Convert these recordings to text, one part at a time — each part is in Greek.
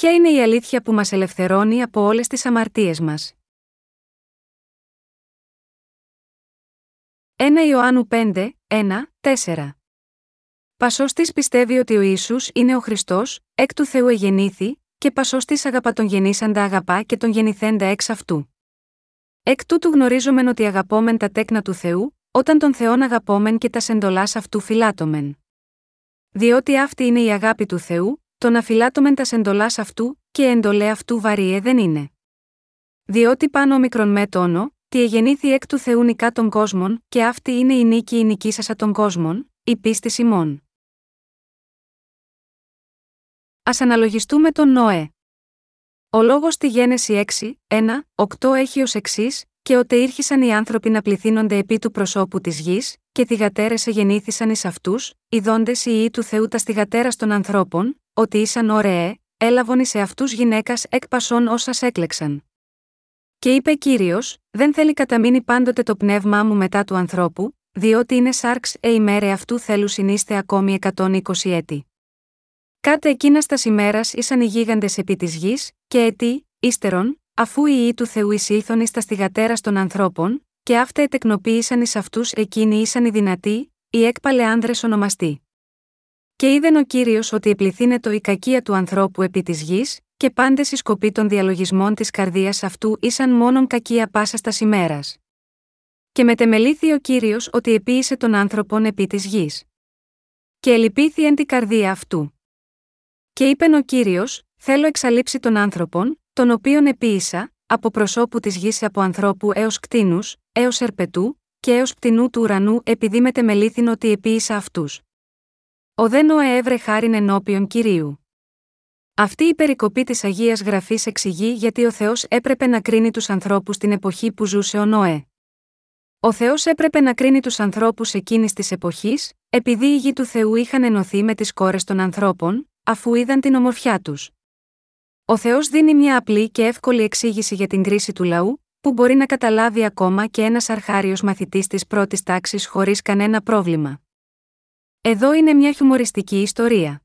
Ποια είναι η αλήθεια που μας ελευθερώνει από όλες τις αμαρτίες μας; 1 Ιωάννου 5, 1, 4 Πασώστη πιστεύει ότι ο Ιησούς είναι ο Χριστός, εκ του Θεού εγεννήθη, και πασώστη αγαπά τον γεννήσαντα αγαπά και τον γεννηθέντα εξ αυτού. Εκ τούτου γνωρίζομεν ότι αγαπόμεν τα τέκνα του Θεού, όταν τον Θεόν αγαπόμεν και τας σεντολά αυτού φυλάτωμεν. Διότι αυτή είναι η αγάπη του Θεού, το να φυλάτωμεν τα σεντολάς αυτού, και εντολέ αυτού βαριέ δεν είναι. Διότι πάνω μικρον με τόνο, τι εγεννήθη εκ του Θεού νικά των κόσμων, και αυτή είναι η νίκη η νικήσασα των κόσμων, η πίστη ημών. Α αναλογιστούμε τον Νοέ. Ο λόγος στη Γένεση 6, 1, 8 έχει ω εξής, και ότε ήρχισαν οι άνθρωποι να πληθύνονται επί του προσώπου της γης, και θυγατέρες εγεννήθησαν εις αυτούς, ειδώντες οι ιοί του Θεού τα στιγατέρα των ανθρώπων, ότι ήσαν ωραίε, έλαβον εις αυτού γυναίκας εκ πασών όσα έκλεξαν. Και είπε κύριος, δεν θέλει καταμείνει πάντοτε το πνεύμά μου μετά του ανθρώπου, διότι είναι σάρξ ε ημέρε αυτού θέλους συνείστε ακόμη 120 έτη. Κάτε εκείνας τας ημέρας ήσαν οι γίγαντες επί της γης, και ετή, ύστερον, αφού οι ιοί του Θεού εισήλθον εις τα στιγατέρα των ανθρώπων, και αυτά ετεκνοποίησαν εις αυτούς εκείνοι ήσαν οι δυνατοί, οι έκπαλε άνδρες ονομαστοί. Και είδεν ο κύριος ότι επληθύνετο η κακία του ανθρώπου επί της γης, και πάντες οι σκοποί των διαλογισμών της καρδίας αυτού ήσαν μόνον κακία πάσας στα ημέρας. Και μετεμελήθη ο κύριος ότι επίησε τον άνθρωπον επί της γης. Και ελυπήθη εν την καρδία αυτού. Και είπεν ο κύριος, Θέλω εξαλείψει τον άνθρωπον, τον οποίον επίησα, από προσώπου της γης από ανθρώπου έως κτίνους, έως ερπετού, και έως πτηνού του ουρανού, επειδή μετεμελήθην ότι επίησα αυτούς. Ο δε Νοέ έβρε χάριν ενώπιον κυρίου. Αυτή η περικοπή της Αγίας Γραφής εξηγεί γιατί ο Θεός έπρεπε να κρίνει τους ανθρώπους την εποχή που ζούσε ο Νοέ. Ο Θεός έπρεπε να κρίνει τους ανθρώπους εκείνης της εποχής, επειδή οι γη του Θεού είχαν ενωθεί με τις κόρες των ανθρώπων, αφού είδαν την ομορφιά τους. Ο Θεός δίνει μια απλή και εύκολη εξήγηση για την κρίση του λαού, που μπορεί να καταλάβει ακόμα και ένας αρχάριος μαθητής της πρώτης τάξης χωρίς κανένα πρόβλημα. Εδώ είναι μια χιουμοριστική ιστορία.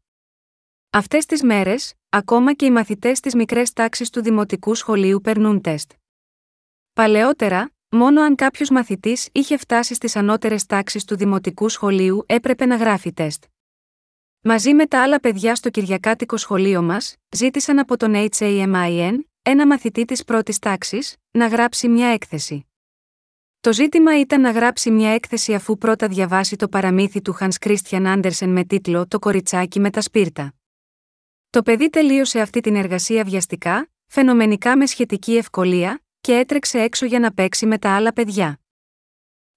Αυτές τις μέρες, ακόμα και οι μαθητές στι μικρές τάξει του δημοτικού σχολείου περνούν τεστ. Παλαιότερα, μόνο αν κάποιος μαθητής είχε φτάσει στις ανώτερες τάξεις του δημοτικού σχολείου έπρεπε να γράφει τεστ. Μαζί με τα άλλα παιδιά στο Κυριακάτικο σχολείο μας, ζήτησαν από τον HAMIN, ένα μαθητή της πρώτης τάξης, να γράψει μια έκθεση. Το ζήτημα ήταν να γράψει μια έκθεση αφού πρώτα διαβάσει το παραμύθι του Hans Christian Andersen με τίτλο Το κοριτσάκι με τα σπίρτα. Το παιδί τελείωσε αυτή την εργασία βιαστικά, φαινομενικά με σχετική ευκολία, και έτρεξε έξω για να παίξει με τα άλλα παιδιά.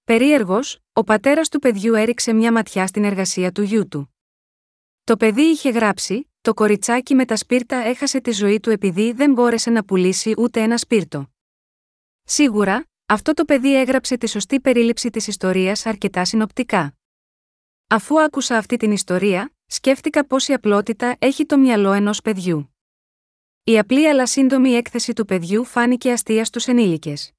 Περίεργος, ο πατέρας του παιδιού έριξε μια ματιά στην εργασία του γιού του. Το παιδί είχε γράψει: Το κοριτσάκι με τα σπίρτα έχασε τη ζωή του επειδή δεν μπόρεσε να πουλήσει ούτε ένα σπίρτο. Σίγουρα, αυτό το παιδί έγραψε τη σωστή περίληψη της ιστορίας αρκετά συνοπτικά. Αφού άκουσα αυτή την ιστορία, σκέφτηκα πόση απλότητα έχει το μυαλό ενός παιδιού. Η απλή αλλά σύντομη έκθεση του παιδιού φάνηκε αστεία στους ενήλικες.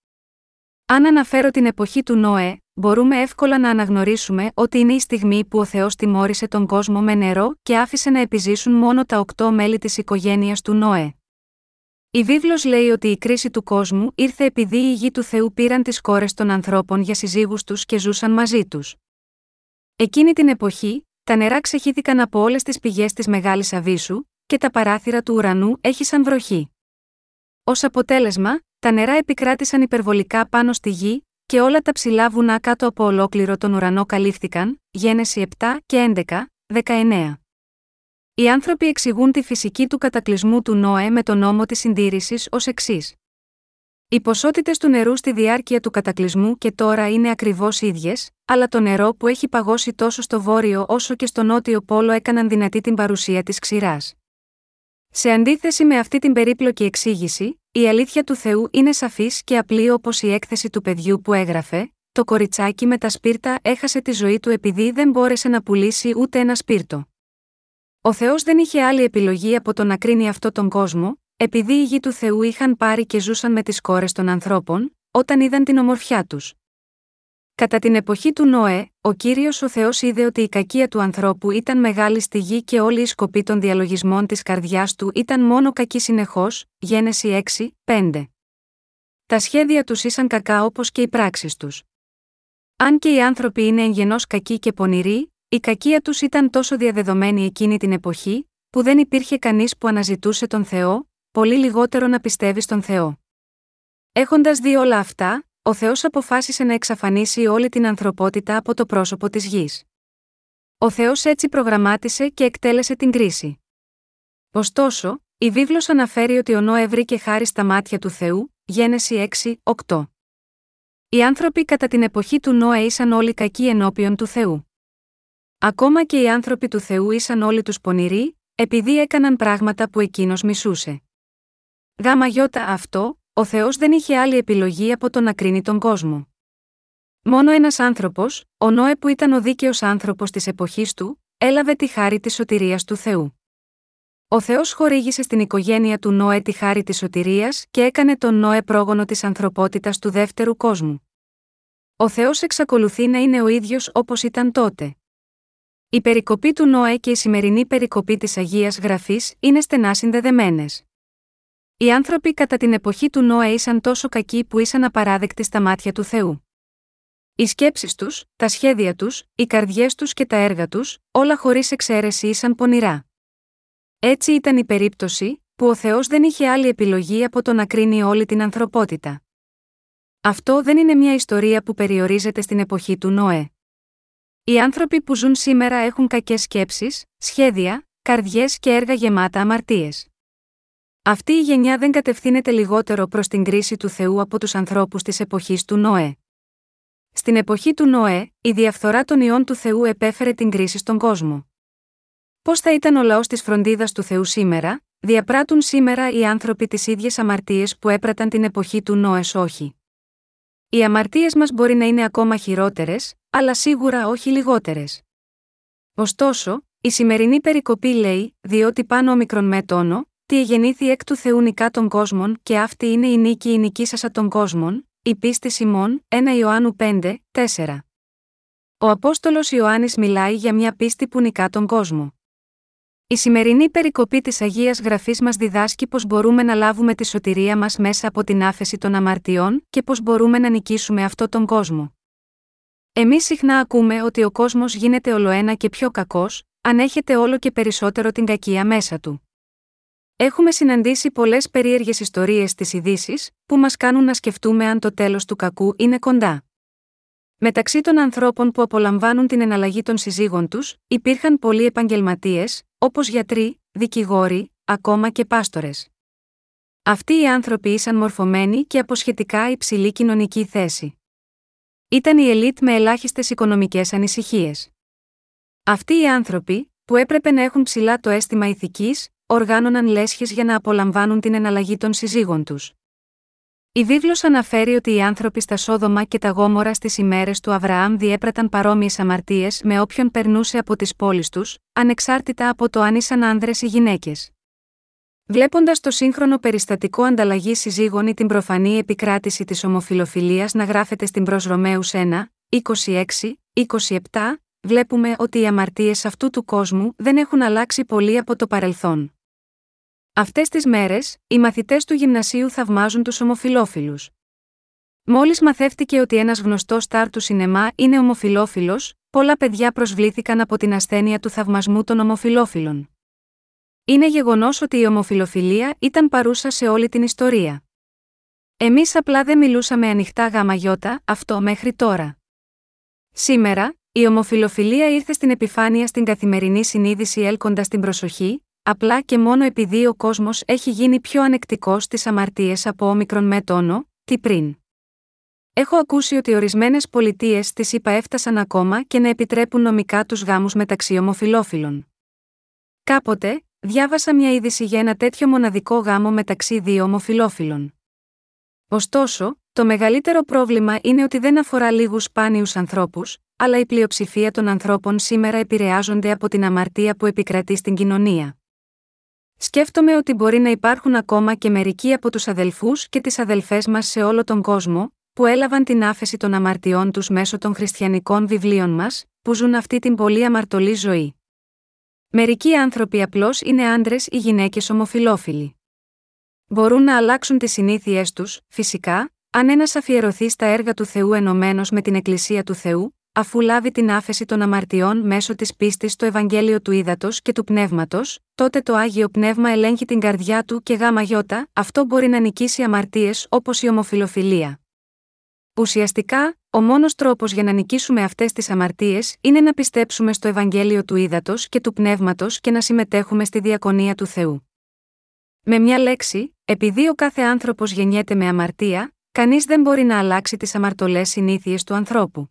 Αν αναφέρω την εποχή του Νόε, μπορούμε εύκολα να αναγνωρίσουμε ότι είναι η στιγμή που ο Θεός τιμώρησε τον κόσμο με νερό και άφησε να επιζήσουν μόνο τα οκτώ μέλη της οικογένειας του Νόε. Η βίβλος λέει ότι η κρίση του κόσμου ήρθε επειδή οι γη του Θεού πήραν τις κόρες των ανθρώπων για συζύγους τους και ζούσαν μαζί τους. Εκείνη την εποχή, τα νερά ξεχύθηκαν από όλες τις πηγές της Μεγάλης Αβίσου, και τα παράθυρα του ουρανού έχησαν βροχή. Ω αποτέλεσμα, τα νερά επικράτησαν υπερβολικά πάνω στη γη, και όλα τα ψηλά βουνά κάτω από ολόκληρο τον ουρανό καλύφθηκαν, Γένεση 7 και 11, 19. Οι άνθρωποι εξηγούν τη φυσική του κατακλυσμού του Νόε με τον νόμο της συντήρησης ως εξής. Οι ποσότητες του νερού στη διάρκεια του κατακλυσμού και τώρα είναι ακριβώς ίδιες, αλλά το νερό που έχει παγώσει τόσο στο βόρειο όσο και στο νότιο πόλο έκαναν δυνατή την παρουσία της ξηράς. Σε αντίθεση με αυτή την περίπλοκη εξήγηση, η αλήθεια του Θεού είναι σαφής και απλή όπως η έκθεση του παιδιού που έγραφε: Το κοριτσάκι με τα σπίρτα έχασε τη ζωή του επειδή δεν μπόρεσε να πουλήσει ούτε ένα σπίρτο. Ο Θεός δεν είχε άλλη επιλογή από το να κρίνει αυτό τον κόσμο, επειδή οι γη του Θεού είχαν πάρει και ζούσαν με τις κόρες των ανθρώπων, όταν είδαν την ομορφιά τους. Κατά την εποχή του Νόε, ο κύριος ο Θεός είδε ότι η κακία του ανθρώπου ήταν μεγάλη στη γη και όλη η σκοπή των διαλογισμών της καρδιάς του ήταν μόνο κακή συνεχώς, Γένεση 6, 5. Τα σχέδια τους ήσαν κακά όπως και οι πράξεις τους. Αν και οι άνθρωποι είναι εγγενώς κακοί και πονηροί, η κακία τους ήταν τόσο διαδεδομένη εκείνη την εποχή, που δεν υπήρχε κανείς που αναζητούσε τον Θεό, πολύ λιγότερο να πιστεύει στον Θεό. Έχοντας δει όλα αυτά, ο Θεός αποφάσισε να εξαφανίσει όλη την ανθρωπότητα από το πρόσωπο της γης. Ο Θεός έτσι προγραμμάτισε και εκτέλεσε την κρίση. Ωστόσο, η βίβλος αναφέρει ότι ο Νόε βρήκε χάρη στα μάτια του Θεού, Γένεση 6, 8. Οι άνθρωποι κατά την εποχή του Νόε ήσαν όλοι κακοί ενώπιον του Θεού. Ακόμα και οι άνθρωποι του Θεού ήσαν όλοι τους πονηροί, επειδή έκαναν πράγματα που εκείνος μισούσε. Γάμα γιώτα αυτό, ο Θεός δεν είχε άλλη επιλογή από το να κρίνει τον κόσμο. Μόνο ένας άνθρωπος, ο Νόε που ήταν ο δίκαιος άνθρωπος της εποχής του, έλαβε τη χάρη της σωτηρίας του Θεού. Ο Θεός χορήγησε στην οικογένεια του Νόε τη χάρη της σωτηρίας και έκανε τον Νόε πρόγονο της ανθρωπότητας του δεύτερου κόσμου. Ο Θεός εξακολουθεί να είναι ο ίδιος όπως ήταν τότε. Η περικοπή του Νόε και η σημερινή περικοπή της Αγίας Γραφής είναι στενά συνδεδεμένες. Οι άνθρωποι κατά την εποχή του Νόε ήσαν τόσο κακοί που ήσαν απαράδεκτοι στα μάτια του Θεού. Οι σκέψεις τους, τα σχέδια τους, οι καρδιές τους και τα έργα τους, όλα χωρίς εξαίρεση ήσαν πονηρά. Έτσι ήταν η περίπτωση, που ο Θεός δεν είχε άλλη επιλογή από το να κρίνει όλη την ανθρωπότητα. Αυτό δεν είναι μια ιστορία που περιορίζεται στην εποχή του Νόε. Οι άνθρωποι που ζουν σήμερα έχουν κακές σκέψεις, σχέδια, καρδιές και έργα γεμάτα αμαρτίες. Αυτή η γενιά δεν κατευθύνεται λιγότερο προς την κρίση του Θεού από τους ανθρώπους της εποχής του Νόε. Στην εποχή του Νόε, η διαφθορά των ιών του Θεού επέφερε την κρίση στον κόσμο. Πώς θα ήταν ο λαός της φροντίδας του Θεού σήμερα, διαπράττουν σήμερα οι άνθρωποι τις ίδιες αμαρτίες που έπραταν την εποχή του Νόες όχι. Οι αμαρτίες μας μπορεί να είναι ακόμα χειρότερες, αλλά σίγουρα όχι λιγότερες. Ωστόσο, η σημερινή περικοπή λέει, διότι πάνω μικρον με τόνο, τι εγεννήθη εκ του Θεού νικά των κόσμων και αυτή είναι η νίκη η νικήσασα των κόσμων, η πίστη Σιμών, 1 Ιωάννου 5, 4. Ο Απόστολος Ιωάννης μιλάει για μια πίστη που νικά τον κόσμο. Η σημερινή περικοπή της Αγίας Γραφής μας διδάσκει πώς μπορούμε να λάβουμε τη σωτηρία μας μέσα από την άφεση των αμαρτιών και πώς μπορούμε να νικήσουμε αυτό τον κόσμο. Εμείς συχνά ακούμε ότι ο κόσμος γίνεται ολοένα και πιο κακός, αν έχετε όλο και περισσότερο την κακία μέσα του. Έχουμε συναντήσει πολλές περίεργες ιστορίες στις ειδήσεις, που μας κάνουν να σκεφτούμε αν το τέλος του κακού είναι κοντά. Μεταξύ των ανθρώπων που απολαμβάνουν την εναλλαγή των συζύγων τους, υπήρχαν πολλοί επαγγελματίες, όπως γιατροί, δικηγόροι, ακόμα και πάστορες. Αυτοί οι άνθρωποι ήσαν μορφωμένοι και από σχετικά υψηλή κοινωνική θέση. Ήταν η ελίτ με ελάχιστες οικονομικές ανησυχίες. Αυτοί οι άνθρωποι, που έπρεπε να έχουν ψηλά το αίσθημα ηθικής, οργάνωναν λέσχες για να απολαμβάνουν την εναλλαγή των συζύγων τους. Η βίβλος αναφέρει ότι οι άνθρωποι στα Σόδομα και τα Γόμορα στις ημέρες του Αβραάμ διέπραταν παρόμοιες αμαρτίες με όποιον περνούσε από τις πόλεις τους, ανεξάρτητα από το αν ήσαν άνδρες ή γυναίκες. Βλέποντας το σύγχρονο περιστατικό ανταλλαγής συζύγων ή την προφανή επικράτηση της ομοφιλοφιλίας να γράφεται στην προ Ρωμαίου 1, 26, 27, βλέπουμε ότι οι αμαρτίες αυτού του κόσμου δεν έχουν αλλάξει πολύ από το παρελθόν. Αυτές τις μέρες, οι μαθητές του γυμνασίου θαυμάζουν τους ομοφυλόφιλου. Μόλις μαθεύτηκε ότι ένας γνωστός στάρ του σινεμά είναι ομοφυλόφιλο, πολλά παιδιά προσβλήθηκαν από την ασθένεια του θαυμασμού των ομοφυλόφιλων. Είναι γεγονός ότι η ομοφυλοφιλία ήταν παρούσα σε όλη την ιστορία. Εμείς απλά δεν μιλούσαμε ανοιχτά γαμαγιώτα αυτό μέχρι τώρα. Σήμερα, η ομοφυλοφιλία ήρθε στην επιφάνεια στην καθημερινή συνείδηση έλκοντας την προσοχή, απλά και μόνο επειδή ο κόσμος έχει γίνει πιο ανεκτικός στις αμαρτίες από όμικρον με τόνο, τι πριν. Έχω ακούσει ότι ορισμένες πολιτείες της ΗΠΑ έφτασαν ακόμα και να επιτρέπουν νομικά τους γάμους μεταξύ ομοφυλόφιλων. Κάποτε, διάβασα μια είδηση για ένα τέτοιο μοναδικό γάμο μεταξύ δύο ομοφυλόφιλων. Ωστόσο, το μεγαλύτερο πρόβλημα είναι ότι δεν αφορά λίγους σπάνιους ανθρώπους, αλλά η πλειοψηφία των ανθρώπων σήμερα επηρεάζονται από την αμαρτία που επικρατεί στην κοινωνία. Σκέφτομαι ότι μπορεί να υπάρχουν ακόμα και μερικοί από τους αδελφούς και τις αδελφές μας σε όλο τον κόσμο, που έλαβαν την άφεση των αμαρτιών τους μέσω των χριστιανικών βιβλίων μας, που ζουν αυτή την πολύ αμαρτωλή ζωή. Μερικοί άνθρωποι απλώς είναι άντρες ή γυναίκες ομοφυλόφιλοι. Μπορούν να αλλάξουν τις συνήθειές τους, φυσικά, αν ένας αφιερωθεί στα έργα του Θεού ενωμένος με την Εκκλησία του Θεού, αφού λάβει την άφεση των αμαρτιών μέσω της πίστης στο Ευαγγέλιο του Ήδατος και του Πνεύματος, τότε το άγιο πνεύμα ελέγχει την καρδιά του και γάμα γιώτα, αυτό μπορεί να νικήσει αμαρτίες όπως η ομοφιλοφιλία. Ουσιαστικά, ο μόνος τρόπος για να νικήσουμε αυτές τις αμαρτίες είναι να πιστέψουμε στο Ευαγγέλιο του Ήδατος και του Πνεύματος και να συμμετέχουμε στη διακονία του Θεού. Με μια λέξη, επειδή ο κάθε άνθρωπος γεννιέται με αμαρτία, κανείς δεν μπορεί να αλλάξει τις αμαρτωλές συνήθειες του ανθρώπου.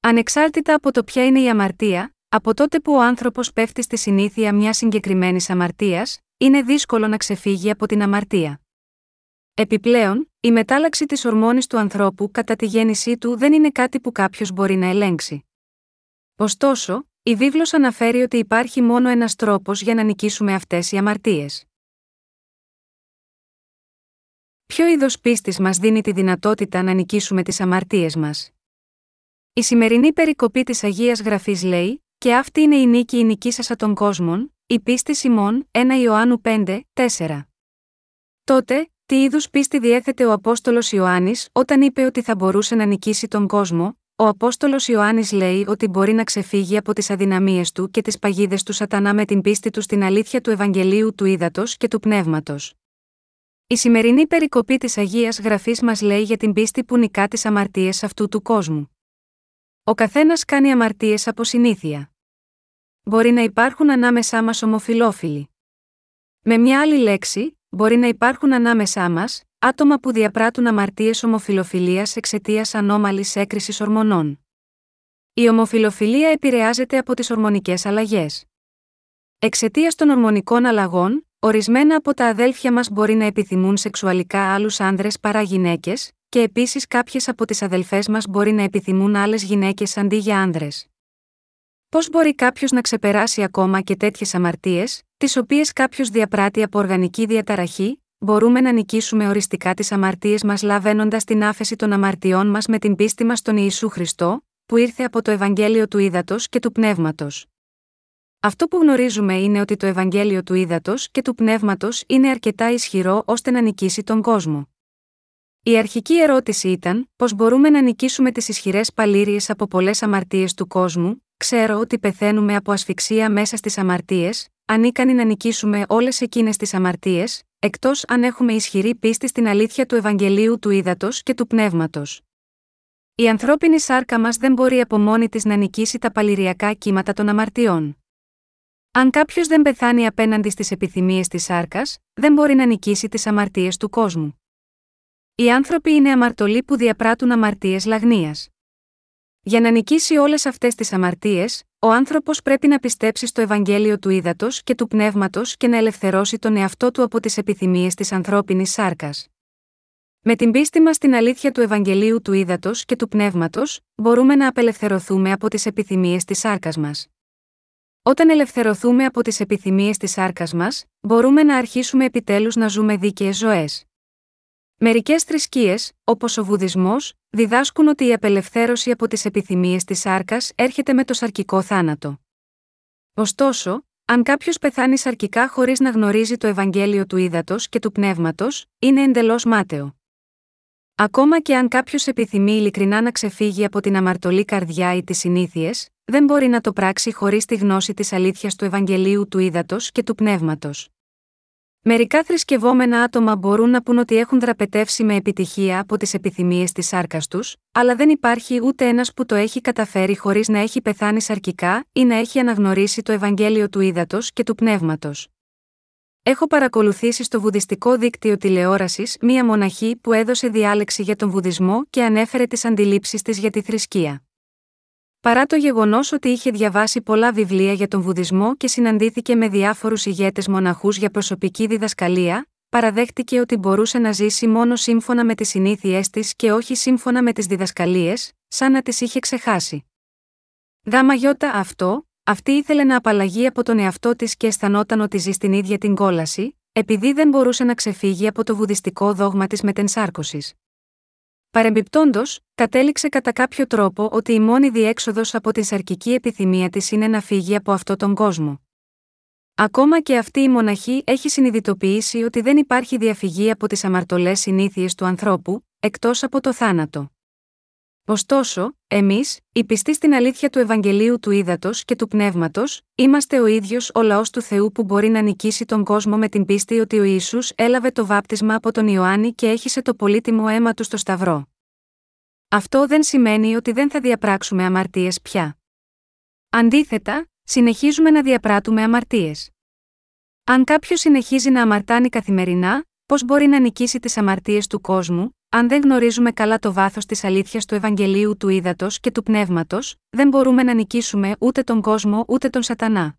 Ανεξάρτητα από το ποια είναι η αμαρτία, από τότε που ο άνθρωπος πέφτει στη συνήθεια μιας συγκεκριμένης αμαρτίας, είναι δύσκολο να ξεφύγει από την αμαρτία. Επιπλέον, η μετάλλαξη της ορμόνης του ανθρώπου κατά τη γέννησή του δεν είναι κάτι που κάποιος μπορεί να ελέγξει. Ωστόσο, η βίβλος αναφέρει ότι υπάρχει μόνο ένας τρόπος για να νικήσουμε αυτές οι αμαρτίες. Ποιο είδος πίστης μας δίνει τη δυνατότητα να νικήσουμε τις αμαρτίες μας; Η σημερινή περικοπή της Αγίας Γραφής λέει: Και αυτή είναι η νίκη η νικήσασα των κόσμων, η πίστη Σιμών, 1 Ιωάννου 5, 4. Τότε, τι είδους πίστη διέθετε ο Απόστολος Ιωάννης όταν είπε ότι θα μπορούσε να νικήσει τον κόσμο, ο Απόστολος Ιωάννης λέει ότι μπορεί να ξεφύγει από τις αδυναμίες του και τις παγίδες του Σατανά με την πίστη του στην αλήθεια του Ευαγγελίου του Ήδατος και του Πνεύματος. Η σημερινή περικοπή της Αγίας Γραφής μας λέει για την πίστη που νικά τις αμαρτίες αυτού του κόσμου. Ο καθένας κάνει αμαρτίες από συνήθεια. Μπορεί να υπάρχουν ανάμεσά μας ομοφυλόφιλοι. Με μια άλλη λέξη, μπορεί να υπάρχουν ανάμεσά μας άτομα που διαπράττουν αμαρτίες ομοφυλοφιλία εξαιτίας ανώμαλης έκρησης ορμονών. Η ομοφυλοφιλία επηρεάζεται από τις ορμονικές αλλαγές. Εξαιτίας των ορμονικών αλλαγών, ορισμένα από τα αδέλφια μας μπορεί να επιθυμούν σεξουαλικά άλλους άνδρες παρά γυναίκες, και επίσης κάποιες από τις αδελφές μας μπορεί να επιθυμούν άλλες γυναίκες αντί για άνδρες. Πώς μπορεί κάποιος να ξεπεράσει ακόμα και τέτοιες αμαρτίες, τις οποίες κάποιος διαπράττει από οργανική διαταραχή, μπορούμε να νικήσουμε οριστικά τις αμαρτίες μας λαβαίνοντας την άφεση των αμαρτιών μας με την πίστη μας στον Ιησού Χριστό, που ήρθε από το Ευαγγέλιο του Ήδατος και του Πνεύματος. Αυτό που γνωρίζουμε είναι ότι το Ευαγγέλιο του Ήδατος και του Πνεύματος είναι αρκετά ισχυρό ώστε να νικήσει τον κόσμο. Η αρχική ερώτηση ήταν: Πώς μπορούμε να νικήσουμε τις ισχυρές παλήριες από πολλές αμαρτίες του κόσμου, ξέρω ότι πεθαίνουμε από ασφυξία μέσα στις αμαρτίες, ανίκανοι να νικήσουμε όλες εκείνες τις αμαρτίες, εκτός αν έχουμε ισχυρή πίστη στην αλήθεια του Ευαγγελίου του Ήδατος και του Πνεύματος. Η ανθρώπινη σάρκα μας δεν μπορεί από μόνη της να νικήσει τα παληριακά κύματα των αμαρτιών. Αν κάποιος δεν πεθάνει απέναντι στις επιθυμίες της σάρκας, δεν μπορεί να νικήσει τις αμαρτίες του κόσμου. Οι άνθρωποι είναι αμαρτωλοί που διαπράττουν αμαρτίες λαγνίας. Για να νικήσει όλες αυτές τις αμαρτίες, ο άνθρωπος πρέπει να πιστέψει στο Ευαγγέλιο του Ήδατος και του Πνεύματος και να ελευθερώσει τον εαυτό του από τις επιθυμίες της ανθρώπινης σάρκας. Με την πίστη μας στην αλήθεια του Ευαγγελίου του Ήδατος και του Πνεύματος, μπορούμε να απελευθερωθούμε από τις επιθυμίες της σάρκας μας. Όταν ελευθερωθούμε από τις επιθυμίες της σάρκας μας, μπορούμε να αρχίσουμε επιτέλους να ζούμε δίκαιες ζωές. Μερικές θρησκείες, όπως ο Βουδισμός, διδάσκουν ότι η απελευθέρωση από τις επιθυμίες της σάρκας έρχεται με το σαρκικό θάνατο. Ωστόσο, αν κάποιος πεθάνει σαρκικά χωρίς να γνωρίζει το Ευαγγέλιο του ύδατο και του πνεύματος, είναι εντελώς μάταιο. Ακόμα και αν κάποιος επιθυμεί ειλικρινά να ξεφύγει από την αμαρτωλή καρδιά ή τις συνήθειες, δεν μπορεί να το πράξει χωρίς τη γνώση της αλήθειας του Ευαγγελίου του ύδατο και του πνεύματος. Μερικά θρησκευόμενα άτομα μπορούν να πούν ότι έχουν δραπετεύσει με επιτυχία από τις επιθυμίες της σάρκας τους, αλλά δεν υπάρχει ούτε ένας που το έχει καταφέρει χωρίς να έχει πεθάνει σαρκικά ή να έχει αναγνωρίσει το Ευαγγέλιο του ύδατο και του πνεύματος. Έχω παρακολουθήσει στο βουδιστικό δίκτυο τηλεόρασης μία μοναχή που έδωσε διάλεξη για τον βουδισμό και ανέφερε τις αντιλήψεις της για τη θρησκεία. Παρά το γεγονός ότι είχε διαβάσει πολλά βιβλία για τον Βουδισμό και συναντήθηκε με διάφορους ηγέτες μοναχούς για προσωπική διδασκαλία, παραδέχτηκε ότι μπορούσε να ζήσει μόνο σύμφωνα με τις συνήθειές της και όχι σύμφωνα με τις διδασκαλίες, σαν να τις είχε ξεχάσει. Δάμα γιώτα αυτό, αυτή ήθελε να απαλλαγεί από τον εαυτό της και αισθανόταν ότι ζει στην ίδια την κόλαση, επειδή δεν μπορούσε να ξεφύγει από το βουδιστικό δόγμα της μετενσάρκωσης. Παρεμπιπτόντως, κατέληξε κατά κάποιο τρόπο ότι η μόνη διέξοδος από την σαρκική επιθυμία της είναι να φύγει από αυτό τον κόσμο. Ακόμα και αυτή η μοναχή έχει συνειδητοποιήσει ότι δεν υπάρχει διαφυγή από τις αμαρτωλές συνήθειες του ανθρώπου, εκτός από το θάνατο. Ωστόσο, εμείς, οι πιστοί στην αλήθεια του Ευαγγελίου του Ήδατος και του Πνεύματος, είμαστε ο ίδιος ο λαός του Θεού που μπορεί να νικήσει τον κόσμο με την πίστη ότι ο Ισού έλαβε το βάπτισμα από τον Ιωάννη και έχισε το πολύτιμο αίμα του στο Σταυρό. Αυτό δεν σημαίνει ότι δεν θα διαπράξουμε αμαρτίες πια. Αντίθετα, συνεχίζουμε να διαπράττουμε αμαρτίες. Αν κάποιος συνεχίζει να αμαρτάνει καθημερινά, πώς μπορεί να νικήσει τις αμαρτίες του κόσμου, αν δεν γνωρίζουμε καλά το βάθος της αλήθειας του Ευαγγελίου του Ήδατος και του Πνεύματος, δεν μπορούμε να νικήσουμε ούτε τον κόσμο ούτε τον Σατανά.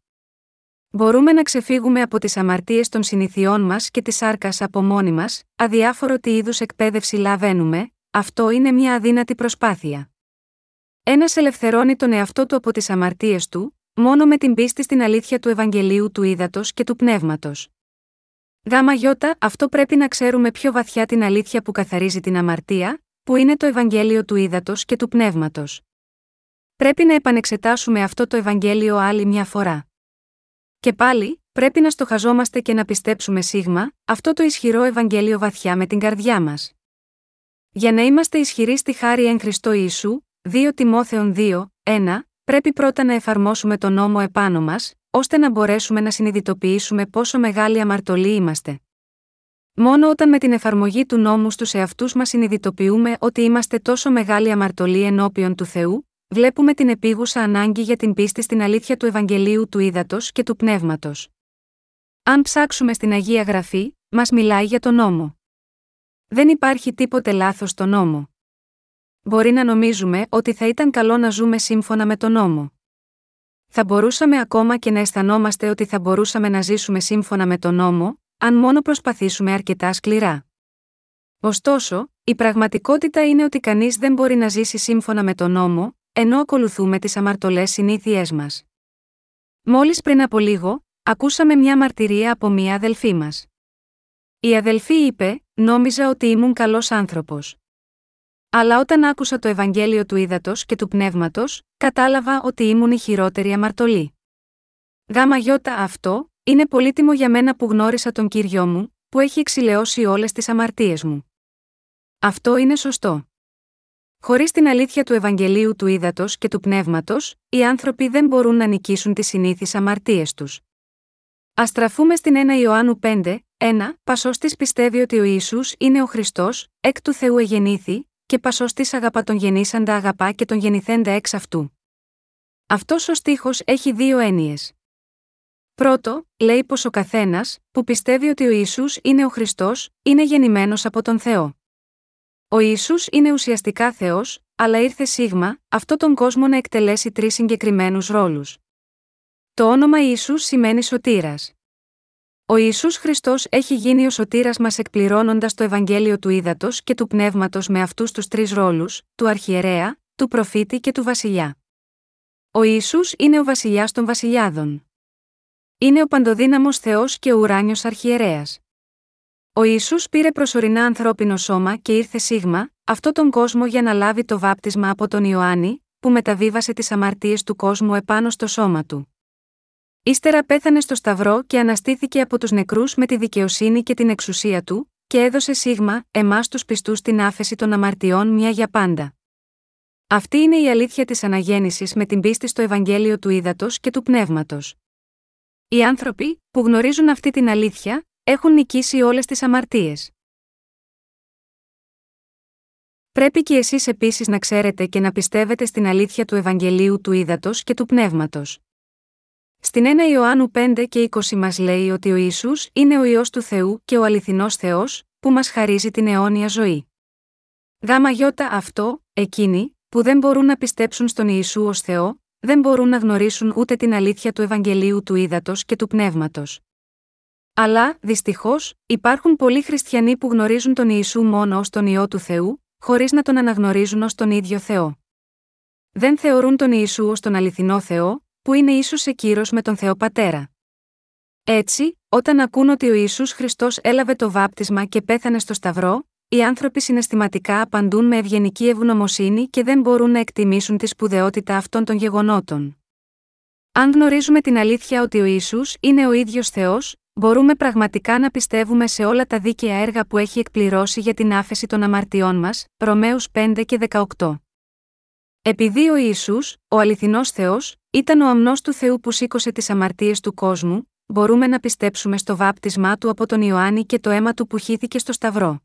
Μπορούμε να ξεφύγουμε από τις αμαρτίες των συνηθιών μας και τη σάρκας από μόνοι μας, αδιάφορο τι είδους εκπαίδευση λαβαίνουμε, αυτό είναι μια αδύνατη προσπάθεια. Ένας ελευθερώνει τον εαυτό του από τις αμαρτίες του, μόνο με την πίστη στην αλήθεια του Ευαγγελίου του Ήδατος και του Πνεύματος. Γάμα γιώτα, αυτό πρέπει να ξέρουμε πιο βαθιά την αλήθεια που καθαρίζει την αμαρτία, που είναι το Ευαγγέλιο του Ήδατος και του Πνεύματος. Πρέπει να επανεξετάσουμε αυτό το Ευαγγέλιο άλλη μια φορά. Και πάλι, πρέπει να στοχαζόμαστε και να πιστέψουμε σίγμα, αυτό το ισχυρό Ευαγγέλιο βαθιά με την καρδιά μας. Για να είμαστε ισχυροί στη χάρη εν Χριστώ Ιησού, 2 Τιμόθεων 2, 1, πρέπει πρώτα να εφαρμόσουμε τον νόμο επάνω μας, ώστε να μπορέσουμε να συνειδητοποιήσουμε πόσο μεγάλη αμαρτωλοί είμαστε. Μόνο όταν με την εφαρμογή του νόμου στους εαυτούς μας συνειδητοποιούμε ότι είμαστε τόσο μεγάλοι αμαρτωλοί ενώπιον του Θεού, βλέπουμε την επίγουσα ανάγκη για την πίστη στην αλήθεια του Ευαγγελίου του Ήδατος και του Πνεύματος. Αν ψάξουμε στην Αγία Γραφή, μας μιλάει για τον νόμο. Δεν υπάρχει τίποτε λάθος στο νόμο. Μπορεί να νομίζουμε ότι θα ήταν καλό να ζούμε σύμφωνα με τον νόμο. Θα μπορούσαμε ακόμα και να αισθανόμαστε ότι θα μπορούσαμε να ζήσουμε σύμφωνα με τον νόμο, αν μόνο προσπαθήσουμε αρκετά σκληρά. Ωστόσο, η πραγματικότητα είναι ότι κανείς δεν μπορεί να ζήσει σύμφωνα με τον νόμο, ενώ ακολουθούμε τις αμαρτωλές συνήθειές μας. Μόλις πριν από λίγο, ακούσαμε μια μαρτυρία από μια αδελφή μας. Η αδελφή είπε: Νόμιζα ότι ήμουν καλός άνθρωπος. Αλλά όταν άκουσα το Ευαγγέλιο του Ήδατος και του Πνεύματος, κατάλαβα ότι ήμουν η χειρότερη αμαρτωλή. Γάμα γιώτα αυτό, είναι πολύτιμο για μένα που γνώρισα τον κύριο μου, που έχει εξηλαιώσει όλες τις αμαρτίες μου. Αυτό είναι σωστό. Χωρίς την αλήθεια του Ευαγγελίου του Ήδατος και του Πνεύματος, οι άνθρωποι δεν μπορούν να νικήσουν τις συνήθεις αμαρτίες τους. Α στραφούμε στην 1 Ιωάννου 5, 1. Πασός πιστεύει ότι ο Ισού είναι ο Χριστός, εκ του Θεού εγεννήθη, και πασοστή αγαπά τον γεννήσαντα αγαπά και τον γεννηθέντα εξ αυτού. Αυτός ο στίχος έχει δύο έννοιες. Πρώτο, λέει πως ο καθένας, που πιστεύει ότι ο Ιησούς είναι ο Χριστός, είναι γεννημένος από τον Θεό. Ο Ιησούς είναι ουσιαστικά Θεός, αλλά ήρθε σίγμα, αυτό τον κόσμο να εκτελέσει τρεις συγκεκριμένους ρόλους. Το όνομα Ιησούς σημαίνει σωτήρας. Ο Ιησούς Χριστός έχει γίνει ο σωτήρας μας εκπληρώνοντας το Ευαγγέλιο του Ήδατος και του Πνεύματος με αυτούς τους τρεις ρόλους, του Αρχιερέα, του Προφήτη και του Βασιλιά. Ο Ιησούς είναι ο Βασιλιάς των Βασιλιάδων. Είναι ο παντοδύναμος Θεός και ο ουράνιος Αρχιερέας. Ο Ιησούς πήρε προσωρινά ανθρώπινο σώμα και ήρθε σίγμα, αυτό τον κόσμο για να λάβει το βάπτισμα από τον Ιωάννη, που μεταβίβασε τις αμαρτίες του κόσμου επάνω στο σώμα του. Ύστερα πέθανε στο Σταυρό και αναστήθηκε από τους νεκρούς με τη δικαιοσύνη και την εξουσία του, και έδωσε σίγμα, εμάς τους πιστούς την άφεση των αμαρτιών μια για πάντα. Αυτή είναι η αλήθεια της αναγέννησης με την πίστη στο Ευαγγέλιο του Ήδατος και του Πνεύματος. Οι άνθρωποι, που γνωρίζουν αυτή την αλήθεια, έχουν νικήσει όλες τις αμαρτίες. Πρέπει και εσείς επίσης να ξέρετε και να πιστεύετε στην αλήθεια του Ευαγγελίου του Ήδατος και του Πνεύματος. Στην 1 Ιωάννου 5 και 20 μας λέει ότι ο Ισού είναι ο ιό του Θεού και ο αληθινός Θεός, που μας χαρίζει την αιώνια ζωή. Γάμα γιώτα αυτό, εκείνοι, που δεν μπορούν να πιστέψουν στον Ιησού ως Θεό, δεν μπορούν να γνωρίσουν ούτε την αλήθεια του Ευαγγελίου του Ήδατος και του Πνεύματος. Αλλά, δυστυχώς, υπάρχουν πολλοί χριστιανοί που γνωρίζουν τον Ιησού μόνο ως τον ιό του Θεού, χωρίς να τον αναγνωρίζουν ως τον ίδιο Θεό. Δεν θεωρούν τον Ιησού ως τον αληθινό Θεό, που είναι ίσως σε κύρος με τον Θεό Πατέρα. Έτσι, όταν ακούν ότι ο Ιησούς Χριστός έλαβε το βάπτισμα και πέθανε στο Σταυρό, οι άνθρωποι συναισθηματικά απαντούν με ευγενική ευγνωμοσύνη και δεν μπορούν να εκτιμήσουν τη σπουδαιότητα αυτών των γεγονότων. Αν γνωρίζουμε την αλήθεια ότι ο Ισού είναι ο ίδιος Θεός, μπορούμε πραγματικά να πιστεύουμε σε όλα τα δίκαια έργα που έχει εκπληρώσει για την άφεση των αμαρτιών μας, Ρωμαίους 5 και 18. Επειδή ο Ισού, ο αληθινός Θεός, ήταν ο αμνός του Θεού που σήκωσε τις αμαρτίες του κόσμου, μπορούμε να πιστέψουμε στο βάπτισμά του από τον Ιωάννη και το αίμα του που χύθηκε στο Σταυρό.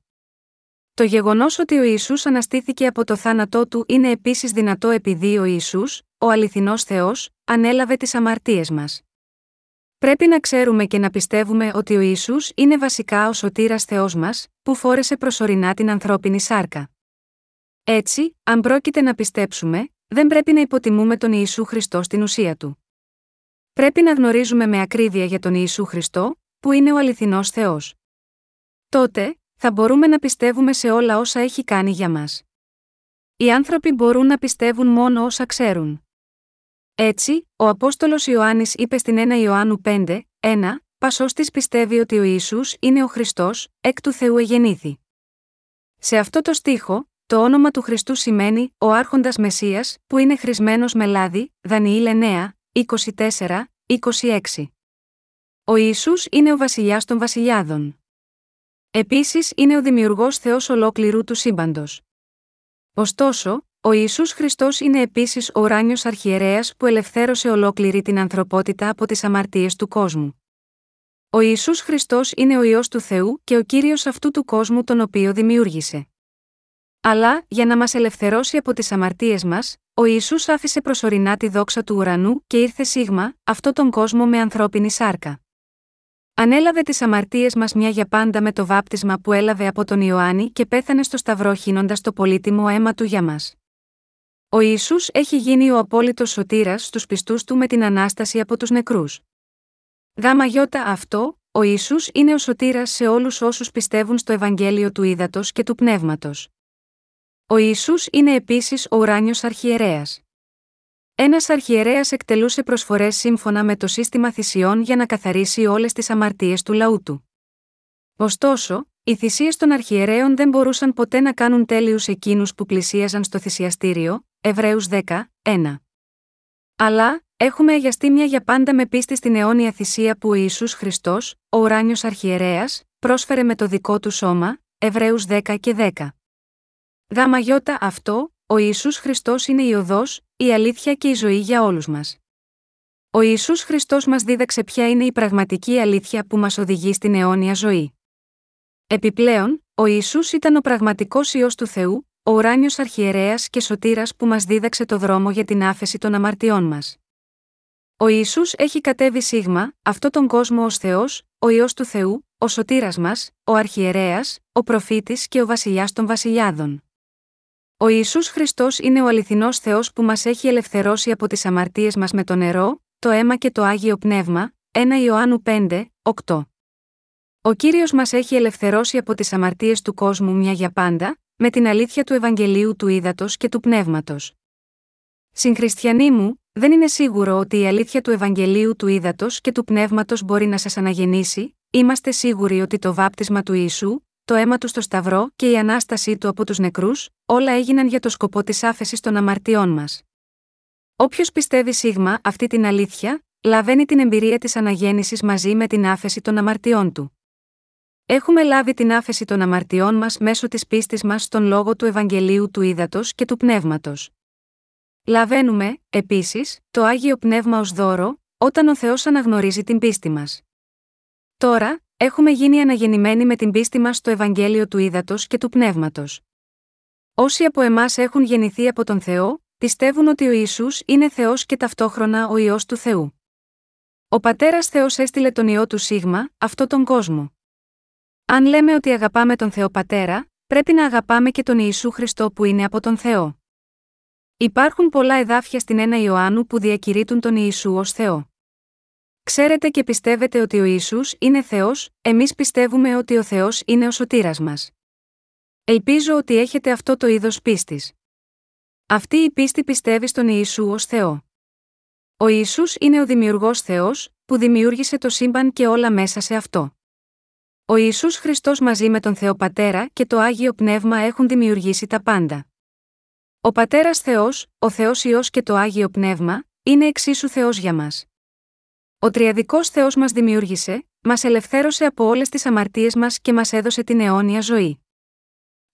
Το γεγονός ότι ο Ισού αναστήθηκε από το θάνατό του είναι επίσης δυνατό επειδή ο Ισού, ο αληθινός Θεός, ανέλαβε τις αμαρτίες μας. Πρέπει να ξέρουμε και να πιστεύουμε ότι ο Ισού είναι βασικά ο σωτήρας Θεός μας, που φόρεσε προσωρινά την ανθρώπινη σάρκα. Έτσι, αν πρόκειται να πιστέψουμε, δεν πρέπει να υποτιμούμε τον Ιησού Χριστό στην ουσία του. Πρέπει να γνωρίζουμε με ακρίβεια για τον Ιησού Χριστό, που είναι ο αληθινός Θεός. Τότε, θα μπορούμε να πιστεύουμε σε όλα όσα έχει κάνει για μας. Οι άνθρωποι μπορούν να πιστεύουν μόνο όσα ξέρουν. Έτσι, ο Απόστολος Ιωάννης είπε στην 1 Ιωάννου 5, 1, Πασός της πιστεύει ότι ο Ιησούς είναι ο Χριστός, εκ του Θεού εγεννήθη. Σε αυτό το στίχο, το όνομα του Χριστού σημαίνει ο Άρχοντας Μεσία, που είναι χρησμένος με λάδι, Δανιήλ 9, 24, 26. Ο Ισού είναι ο βασιλιάς των βασιλιάδων. Επίσης είναι ο δημιουργός Θεός ολόκληρου του σύμπαντος. Ωστόσο, ο Ιησούς Χριστός είναι επίσης ο ουράνιο αρχιερέας που ελευθέρωσε ολόκληρη την ανθρωπότητα από τις αμαρτίες του κόσμου. Ο Ιησούς Χριστός είναι ο ιό του Θεού και ο κύριος αυτού του κόσμου τον οποίο δημιούργησε. Αλλά, για να μας ελευθερώσει από τις αμαρτίες μας, ο Ισού άφησε προσωρινά τη δόξα του ουρανού και ήρθε σίγμα, αυτό τον κόσμο με ανθρώπινη σάρκα. Ανέλαβε τις αμαρτίες μας μια για πάντα με το βάπτισμα που έλαβε από τον Ιωάννη και πέθανε στο σταυρό χύνοντας το πολύτιμο αίμα του για μας. Ο Ισού έχει γίνει ο απόλυτος σωτήρας στους πιστούς του με την ανάσταση από τους νεκρούς. Γάμα γιώτα αυτό, ο Ισού είναι ο σωτήρας σε όλους όσους πιστεύουν στο Ευαγγέλιο του Ήδατος και του Πνεύματος. Ο Ισού είναι επίσης ο ουράνιος αρχιερέας. Ένας αρχιερέας εκτελούσε προσφορές σύμφωνα με το σύστημα θυσιών για να καθαρίσει όλες τις αμαρτίες του λαού του. Ωστόσο, οι θυσίες των αρχιερέων δεν μπορούσαν ποτέ να κάνουν τέλειους εκείνους που πλησίαζαν στο θυσιαστήριο, Εβραίους 10, 1. Αλλά, έχουμε αγιαστεί μια για πάντα με πίστη στην αιώνια θυσία που ο Ισού Χριστός, ο ουράνιος αρχιερέας, πρόσφερε με το δικό του σώμα, Εβραίους 10 και 10. Γάμα γιώτα αυτό, ο Ιησούς Χριστός είναι η οδός, η αλήθεια και η ζωή για όλους μας. Ο Ιησούς Χριστός μας δίδαξε ποια είναι η πραγματική αλήθεια που μας οδηγεί στην αιώνια ζωή. Επιπλέον, ο Ιησούς ήταν ο πραγματικός Υιός του Θεού, ο ουράνιος αρχιερέας και σωτήρας που μας δίδαξε το δρόμο για την άφεση των αμαρτιών μας. Ο Ιησούς έχει κατέβει σίγμα, αυτό τον κόσμο ως Θεός, ο Υιός του Θεού, ο σωτήρας μας, ο αρχιερέας, ο προφήτης και ο βασιλιάς των βασιλιάδων. Ο Ιησούς Χριστός είναι ο αληθινός Θεός που μας έχει ελευθερώσει από τις αμαρτίες μας με το νερό, το αίμα και το Άγιο Πνεύμα, 1 Ιωάννου 5, 8. Ο Κύριος μας έχει ελευθερώσει από τις αμαρτίες του κόσμου μια για πάντα, με την αλήθεια του Ευαγγελίου του Ήδατος και του Πνεύματος. Συγχριστιανοί μου, δεν είναι σίγουρο ότι η αλήθεια του Ευαγγελίου του Ήδατος και του Πνεύματος μπορεί να σας αναγεννήσει, είμαστε σίγουροι ότι το βάπτισμα του Ιησού, το αίμα του στο Σταυρό και η ανάστασή του από τους νεκρούς, όλα έγιναν για το σκοπό της άφεσης των αμαρτιών μας. Όποιος πιστεύει σίγμα αυτή την αλήθεια, λαβαίνει την εμπειρία της αναγέννησης μαζί με την άφεση των αμαρτιών του. Έχουμε λάβει την άφεση των αμαρτιών μας μέσω της πίστης μας στον λόγο του Ευαγγελίου του Ήδατος και του Πνεύματος. Λαβαίνουμε, επίσης, το άγιο πνεύμα ως δώρο, όταν ο Θεός αναγνωρίζει την πίστη μας. Τώρα, έχουμε γίνει αναγεννημένοι με την πίστη μας στο Ευαγγέλιο του Ήδατος και του Πνεύματος. Όσοι από εμάς έχουν γεννηθεί από τον Θεό, πιστεύουν ότι ο Ισού είναι Θεός και ταυτόχρονα ο ιό του Θεού. Ο πατέρας Θεός έστειλε τον ιό του Σίγμα, αυτό τον κόσμο. Αν λέμε ότι αγαπάμε τον Θεό Πατέρα, πρέπει να αγαπάμε και τον Ιησού Χριστό που είναι από τον Θεό. Υπάρχουν πολλά εδάφια στην 1 Ιωάννου που διακηρύττουν τον Ιησού ως Θεό. Ξέρετε και πιστεύετε ότι ο Ιησούς είναι Θεός, εμείς πιστεύουμε ότι ο Θεός είναι ο σωτήρας μας. Ελπίζω ότι έχετε αυτό το είδος πίστης. Αυτή η πίστη πιστεύει στον Ιησού ως Θεό. Ο Ιησούς είναι ο δημιουργός Θεός, που δημιούργησε το σύμπαν και όλα μέσα σε αυτό. Ο Ιησούς Χριστός μαζί με τον Θεό Πατέρα και το Άγιο Πνεύμα έχουν δημιουργήσει τα πάντα. Ο Πατέρας Θεός, ο Θεός Υιός και το Άγιο Πνεύμα, είναι εξίσου Θεός για μας. Ο Τριαδικός Θεός μας δημιούργησε, μας ελευθέρωσε από όλες τις αμαρτίες μας και μας έδωσε την αιώνια ζωή.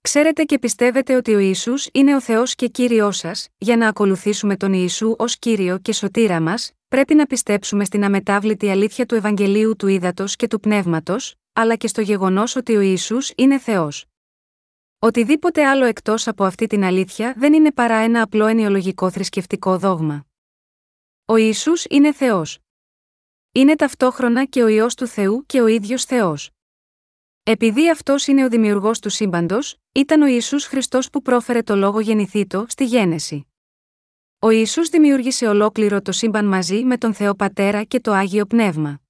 Ξέρετε και πιστεύετε ότι ο Ιησούς είναι ο Θεός και Κύριός σας, για να ακολουθήσουμε τον Ιησού ως Κύριο και Σωτήρα μας, πρέπει να πιστέψουμε στην αμετάβλητη αλήθεια του Ευαγγελίου του Ήδατος και του Πνεύματος, αλλά και στο γεγονός ότι ο Ιησούς είναι Θεός. Οτιδήποτε άλλο εκτός από αυτή την αλήθεια δεν είναι παρά ένα απλό ενιολογικό θρησκευτικό δόγμα. Ο Ιησούς είναι Θεός. Είναι ταυτόχρονα και ο Υιός του Θεού και ο ίδιος Θεός. Επειδή αυτός είναι ο δημιουργός του σύμπαντος, ήταν ο Ιησούς Χριστός που πρόφερε το λόγο γεννηθήτο στη γέννηση. Ο Ιησούς δημιούργησε ολόκληρο το σύμπαν μαζί με τον Θεό Πατέρα και το Άγιο Πνεύμα.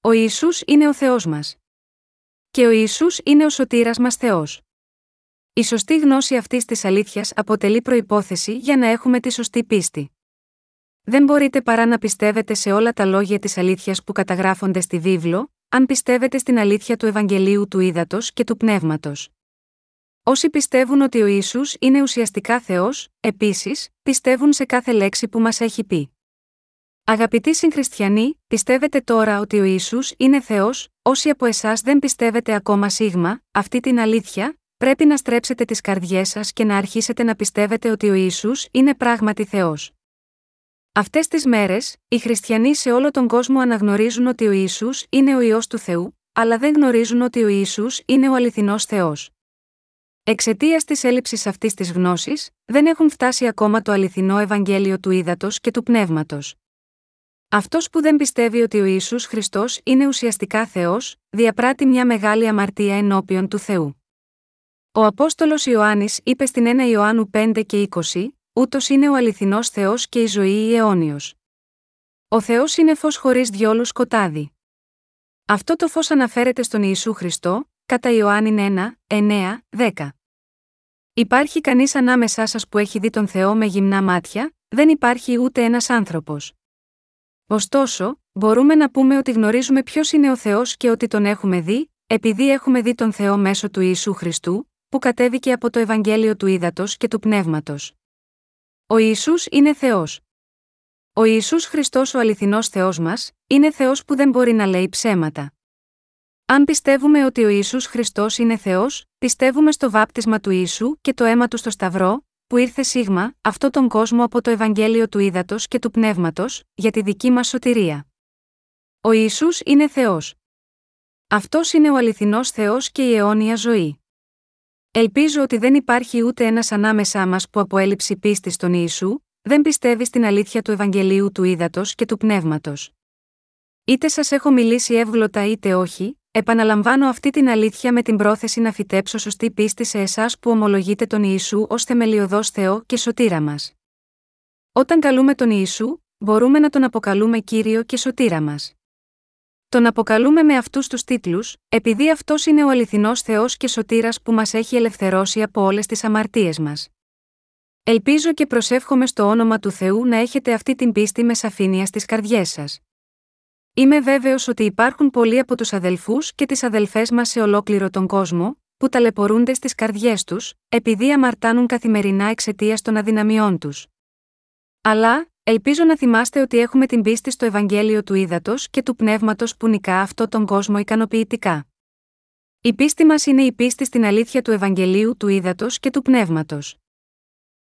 Ο Ιησούς είναι ο Θεός μας. Και ο Ιησούς είναι ο σωτήρας μας Θεός. Η σωστή γνώση αυτής της αλήθειας αποτελεί προπόθεση για να έχουμε τη σωστή πίστη. Δεν μπορείτε παρά να πιστεύετε σε όλα τα λόγια της αλήθειας που καταγράφονται στη βίβλο, αν πιστεύετε στην αλήθεια του Ευαγγελίου του Ήδατος και του Πνεύματος. Όσοι πιστεύουν ότι ο Ιησούς είναι ουσιαστικά Θεός, επίσης, πιστεύουν σε κάθε λέξη που μας έχει πει. Αγαπητοί συγχριστιανοί, πιστεύετε τώρα ότι ο Ιησούς είναι Θεός, όσοι από εσάς δεν πιστεύετε ακόμα σίγμα, αυτή την αλήθεια, πρέπει να στρέψετε τις καρδιές σας και να αρχίσετε να πιστεύετε ότι ο Ιησούς είναι πράγματι Θεός. Αυτές τις μέρες, οι χριστιανοί σε όλο τον κόσμο αναγνωρίζουν ότι ο Ιησούς είναι ο ιό του Θεού, αλλά δεν γνωρίζουν ότι ο Ιησούς είναι ο αληθινός Θεός. Εξαιτίας της έλλειψης αυτής της γνώσης, δεν έχουν φτάσει ακόμα το αληθινό Ευαγγέλιο του ύδατο και του πνεύματος. Αυτός που δεν πιστεύει ότι ο Ισού Χριστός είναι ουσιαστικά Θεός, διαπράττει μια μεγάλη αμαρτία ενώπιον του Θεού. Ο Απόστολος Ιωάννης είπε στην 1 Ιωάννου 5 και 20, Ούτως είναι ο αληθινός Θεός και η ζωή η αιώνιος. Ο Θεός είναι φως χωρίς διόλου σκοτάδι. Αυτό το φως αναφέρεται στον Ιησού Χριστό, κατά Ιωάννη 1, 9, 10. Υπάρχει κανείς ανάμεσά σας που έχει δει τον Θεό με γυμνά μάτια, δεν υπάρχει ούτε ένας άνθρωπος. Ωστόσο, μπορούμε να πούμε ότι γνωρίζουμε ποιος είναι ο Θεός και ότι τον έχουμε δει, επειδή έχουμε δει τον Θεό μέσω του Ιησού Χριστού, που κατέβηκε από το Ευαγγέλιο του Ήδατος και του Πνεύματος. Ο Ιησούς είναι Θεός. Ο Ιησούς Χριστός ο αληθινός Θεός μας, είναι Θεός που δεν μπορεί να λέει ψέματα. Αν πιστεύουμε ότι ο Ισού Χριστός είναι Θεός, πιστεύουμε στο βάπτισμα του Ιησού και το αίμα του στο Σταυρό, που ήρθε σίγμα, αυτό τον κόσμο από το Ευαγγέλιο του Ήδατος και του Πνεύματος, για τη δική μας σωτηρία. Ο Ισού είναι Θεός. Αυτός είναι ο αληθινός Θεός και η αιώνια ζωή. Ελπίζω ότι δεν υπάρχει ούτε ένας ανάμεσά μας που από έλλειψη πίστης στον Ιησού, δεν πιστεύει στην αλήθεια του Ευαγγελίου του Ήδατος και του Πνεύματος. Είτε σας έχω μιλήσει εύγλωτα είτε όχι, Επαναλαμβάνω αυτή την αλήθεια με την πρόθεση να φυτέψω σωστή πίστη σε εσάς που ομολογείτε τον Ιησού ως θεμελιωδός Θεό και σωτήρα μας. Όταν καλούμε τον Ιησού, μπορούμε να τον αποκαλούμε κύριο και σωτήρα μας. Τον αποκαλούμε με αυτούς τους τίτλους, επειδή αυτός είναι ο αληθινός Θεός και σωτήρας που μας έχει ελευθερώσει από όλες τις αμαρτίες μας. Ελπίζω και προσεύχομαι στο όνομα του Θεού να έχετε αυτή την πίστη με σαφήνεια στις καρδιές σας. Είμαι βέβαιος ότι υπάρχουν πολλοί από τους αδελφούς και τις αδελφές μας σε ολόκληρο τον κόσμο, που ταλαιπωρούνται στις καρδιές τους, επειδή αμαρτάνουν καθημερινά εξαιτίας των αδυναμιών τους. Αλλά, ελπίζω να θυμάστε ότι έχουμε την πίστη στο Ευαγγέλιο του Ήδατος και του Πνεύματος που νικά αυτό τον κόσμο ικανοποιητικά. Η πίστη μας είναι η πίστη στην αλήθεια του Ευαγγελίου του Ήδατος και του Πνεύματος.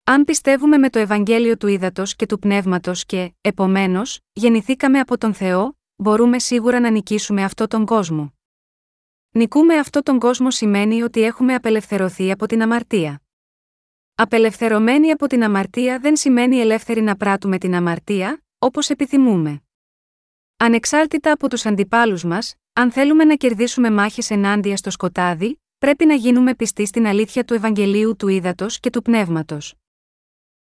Αν πιστεύουμε με το Ευαγγέλιο του Ήδατος και του Πνεύματος και, επομένως, γεννηθήκαμε από τον Θεό, μπορούμε σίγουρα να νικήσουμε αυτό τον κόσμο. Νικούμε αυτό τον κόσμο σημαίνει ότι έχουμε απελευθερωθεί από την αμαρτία. Απελευθερωμένοι από την αμαρτία δεν σημαίνει ελεύθεροι να πράττουμε την αμαρτία, όπως επιθυμούμε. Ανεξάρτητα από τους αντιπάλους μας, αν θέλουμε να κερδίσουμε μάχες ενάντια στο σκοτάδι, πρέπει να γίνουμε πιστοί στην αλήθεια του Ευαγγελίου του Ήδατος και του Πνεύματος.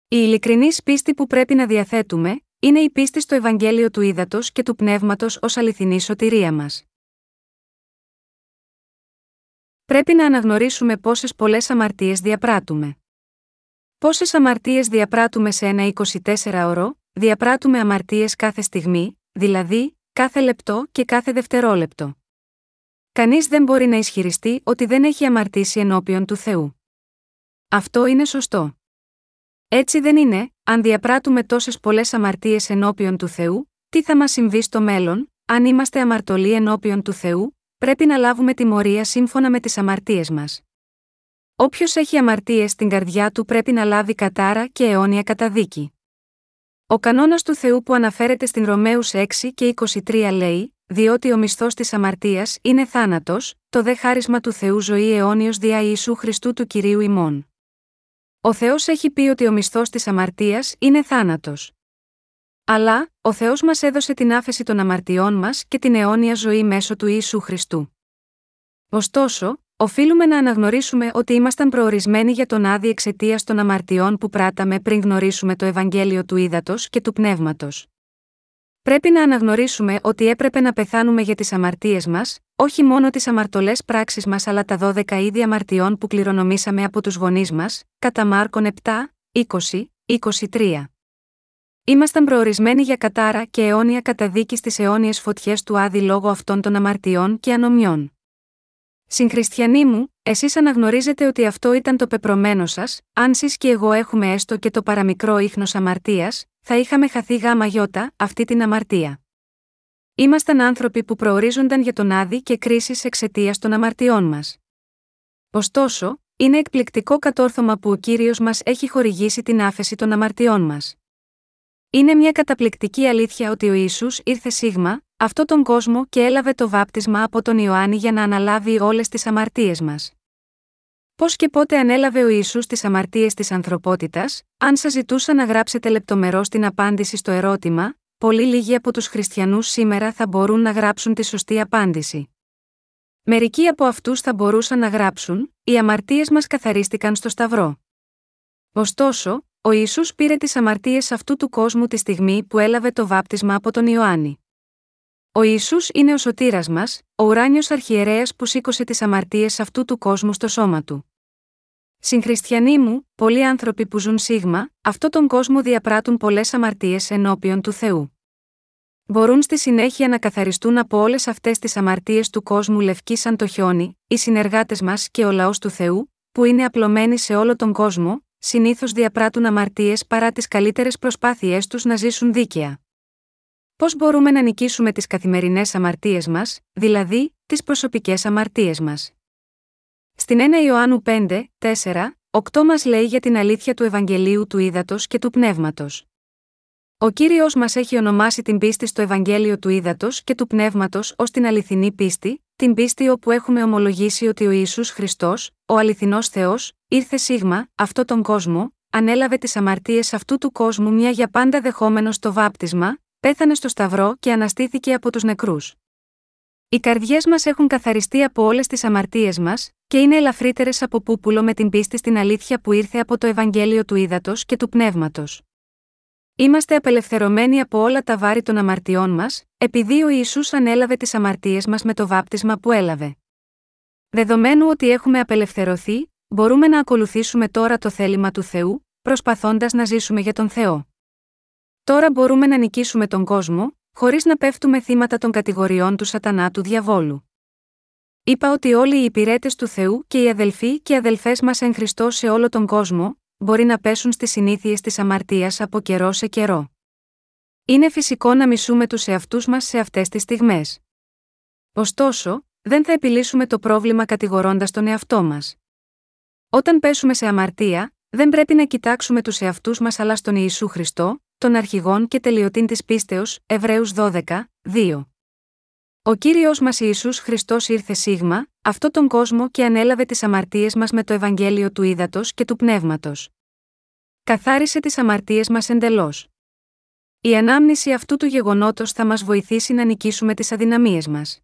Η ειλικρινή πίστη που πρέπει να διαθέτουμε, είναι η πίστη στο Ευαγγέλιο του Ήδατος και του Πνεύματος ως αληθινή σωτηρία μας. Πρέπει να αναγνωρίσουμε πόσες πολλές αμαρτίες διαπράττουμε. Πόσες αμαρτίες διαπράττουμε σε ένα 24ωρο, διαπράττουμε αμαρτίες κάθε στιγμή, δηλαδή, κάθε λεπτό και κάθε δευτερόλεπτο. κανείς δεν μπορεί να ισχυριστεί ότι δεν έχει αμαρτήσει ενώπιον του Θεού. Αυτό είναι σωστό. Έτσι δεν είναι, αν διαπράττουμε τόσες πολλές αμαρτίες ενώπιον του Θεού, τι θα μας συμβεί στο μέλλον, αν είμαστε αμαρτωλοί ενώπιον του Θεού, πρέπει να λάβουμε τιμωρία σύμφωνα με τις αμαρτίες μας. Όποιος έχει αμαρτίες στην καρδιά του πρέπει να λάβει κατάρα και αιώνια καταδίκη. Ο κανόνας του Θεού που αναφέρεται στην Ρωμαίους 6 και 23 λέει: Διότι ο μισθός της αμαρτίας είναι θάνατος, το δε χάρισμα του Θεού ζωή αιώνιος δια Ιησού Χριστού του κυρίου ημών. Ο Θεός έχει πει ότι ο μισθός της αμαρτίας είναι θάνατος. Αλλά, ο Θεός μας έδωσε την άφεση των αμαρτιών μας και την αιώνια ζωή μέσω του Ιησού Χριστού. Ωστόσο, οφείλουμε να αναγνωρίσουμε ότι ήμασταν προορισμένοι για τον άδει εξαιτίας των αμαρτιών που πράταμε πριν γνωρίσουμε το Ευαγγέλιο του Ήδατος και του Πνεύματος. Πρέπει να αναγνωρίσουμε ότι έπρεπε να πεθάνουμε για τις αμαρτίες μας, όχι μόνο τις αμαρτωλές πράξεις μας αλλά τα 12 είδη αμαρτιών που κληρονομήσαμε από τους γονείς μας, κατά Μάρκον 7, 20, 23. Ήμασταν προορισμένοι για κατάρα και αιώνια καταδίκης στις αιώνιες φωτιές του άδει λόγω αυτών των αμαρτιών και ανομιών. Συγχριστιανοί μου, εσείς αναγνωρίζετε ότι αυτό ήταν το πεπρωμένο σας, αν σει και εγώ έχουμε έστω και το παραμικρό ίχνος αμαρτίας, θα είχαμε χαθεί γάμα γιώτα αυτή την αμαρτία. Ήμασταν άνθρωποι που προορίζονταν για τον άδει και κρίσης εξαιτίας των αμαρτιών μας. Ωστόσο, είναι εκπληκτικό κατόρθωμα που ο κύριος μας έχει χορηγήσει την άφεση των αμαρτιών μας. Είναι μια καταπληκτική αλήθεια ότι ο Ιησούς ήρθε σίγμα, αυτό τον κόσμο και έλαβε το βάπτισμα από τον Ιωάννη για να αναλάβει όλες τις αμαρτίες μας. Πώς και πότε ανέλαβε ο Ιησούς τις αμαρτίες της ανθρωπότητας, αν σας ζητούσα να γράψετε λεπτομερώς την απάντηση στο ερώτημα, πολύ λίγοι από τους χριστιανούς σήμερα θα μπορούν να γράψουν τη σωστή απάντηση. Μερικοί από αυτούς θα μπορούσαν να γράψουν: Οι αμαρτίες μας καθαρίστηκαν στο Σταυρό. Ωστόσο, ο Ισού πήρε τις αμαρτίες αυτού του κόσμου τη στιγμή που έλαβε το βάπτισμα από τον Ιωάννη. Ο Ισού είναι ο σωτήρας μας, ο ουράνιος αρχιερέας που σήκωσε τις αμαρτίες αυτού του κόσμου στο σώμα του. Συγχριστιανοί μου, πολλοί άνθρωποι που ζουν σίγμα, αυτόν τον κόσμο διαπράττουν πολλές αμαρτίες ενώπιον του Θεού. Μπορούν στη συνέχεια να καθαριστούν από όλες αυτές τις αμαρτίες του κόσμου λευκή σαν το χιόνι, οι συνεργάτες μας και ο λαός του Θεού, που είναι απλωμένοι σε όλο τον κόσμο, συνήθως διαπράττουν αμαρτίες παρά τις καλύτερες προσπάθειές τους να ζήσουν δίκαια. Πώς μπορούμε να νικήσουμε τις καθημερινές αμαρτίες μας, δηλαδή, τις προσωπικές αμαρτίες μας; Στην 1 Ιωάννου 5, 4, 8 μας λέει για την αλήθεια του Ευαγγελίου του Ήδατος και του Πνεύματος. Ο κύριος μας έχει ονομάσει την πίστη στο Ευαγγέλιο του Ήδατος και του Πνεύματος ως την αληθινή πίστη, την πίστη όπου έχουμε ομολογήσει ότι ο Ισού Χριστός, ο αληθινός Θεός, ήρθε σίγμα, αυτό τον κόσμο, ανέλαβε τις αμαρτίες αυτού του κόσμου μια για πάντα δεχόμενος στο βάπτισμα, πέθανε στο Σταυρό και αναστήθηκε από τους νεκρούς. Οι καρδιές μας έχουν καθαριστεί από όλες τις αμαρτίες μας, και είναι ελαφρύτερες από πούπουλο με την πίστη στην αλήθεια που ήρθε από το Ευαγγέλιο του Ήδατος και του Πνεύματος. Είμαστε απελευθερωμένοι από όλα τα βάρη των αμαρτιών μας, επειδή ο Ισού ανέλαβε τις αμαρτίες μας με το βάπτισμα που έλαβε. Δεδομένου ότι έχουμε απελευθερωθεί, μπορούμε να ακολουθήσουμε τώρα το θέλημα του Θεού, προσπαθώντας να ζήσουμε για τον Θεό. Τώρα μπορούμε να νικήσουμε τον κόσμο, χωρίς να πέφτουμε θύματα των κατηγοριών του σατανά του διαβόλου. Είπα ότι όλοι οι υπηρέτες του Θεού και οι αδελφοί και αδελφές μας εν Χριστώ σε όλο τον κόσμο, μπορεί να πέσουν στις συνήθειες της αμαρτίας από καιρό σε καιρό. Είναι φυσικό να μισούμε τους εαυτούς μας σε αυτές τις στιγμές. Ωστόσο, δεν θα επιλύσουμε το πρόβλημα κατηγορώντας τον εαυτό μας. Όταν πέσουμε σε αμαρτία, δεν πρέπει να κοιτάξουμε τους εαυτούς μας αλλά στον Ιησού Χριστό, τον αρχηγόν και τελειωτήν της πίστεως, Εβραίους 12, 2. Ο κύριος μας Ιησούς Χριστός ήρθε σίγμα, αυτό τον κόσμο και ανέλαβε τις αμαρτίες μας με το Ευαγγέλιο του Ήδατο και του Πνεύματος. Καθάρισε τις αμαρτίες μας εντελώς. Η ανάμνηση αυτού του γεγονότος θα μας βοηθήσει να νικήσουμε τις αδυναμίες μας.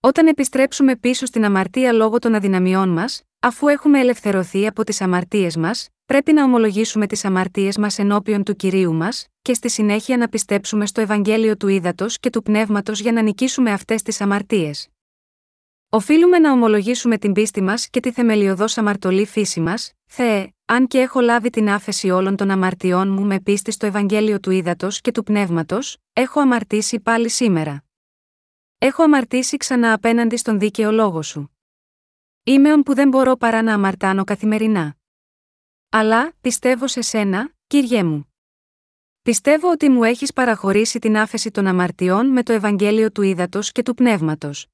Όταν επιστρέψουμε πίσω στην αμαρτία λόγω των αδυναμιών μας, αφού έχουμε ελευθερωθεί από τις αμαρτίες μας, πρέπει να ομολογήσουμε τις αμαρτίες μας ενώπιον του κυρίου μας, και στη συνέχεια να πιστέψουμε στο Ευαγγέλιο του Ήδατος και του Πνεύματος για να νικήσουμε αυτές τις αμαρτίες. Οφείλουμε να ομολογήσουμε την πίστη μας και τη θεμελιωδώς αμαρτωλή φύση μας, Θεέ, αν και έχω λάβει την άφεση όλων των αμαρτιών μου με πίστη στο Ευαγγέλιο του Ήδατος και του Πνεύματος, έχω αμαρτήσει πάλι σήμερα. Έχω αμαρτήσει ξανά απέναντι στον δίκαιο λόγο σου. Είμαι που δεν μπορώ παρά να αμαρτάνω καθημερινά. Αλλά, πιστεύω σε σένα, Κύριέ μου. Πιστεύω ότι μου έχεις παραχωρήσει την άφεση των αμαρτιών με το Ευαγγέλιο του Ήδατος και του Πνεύματος.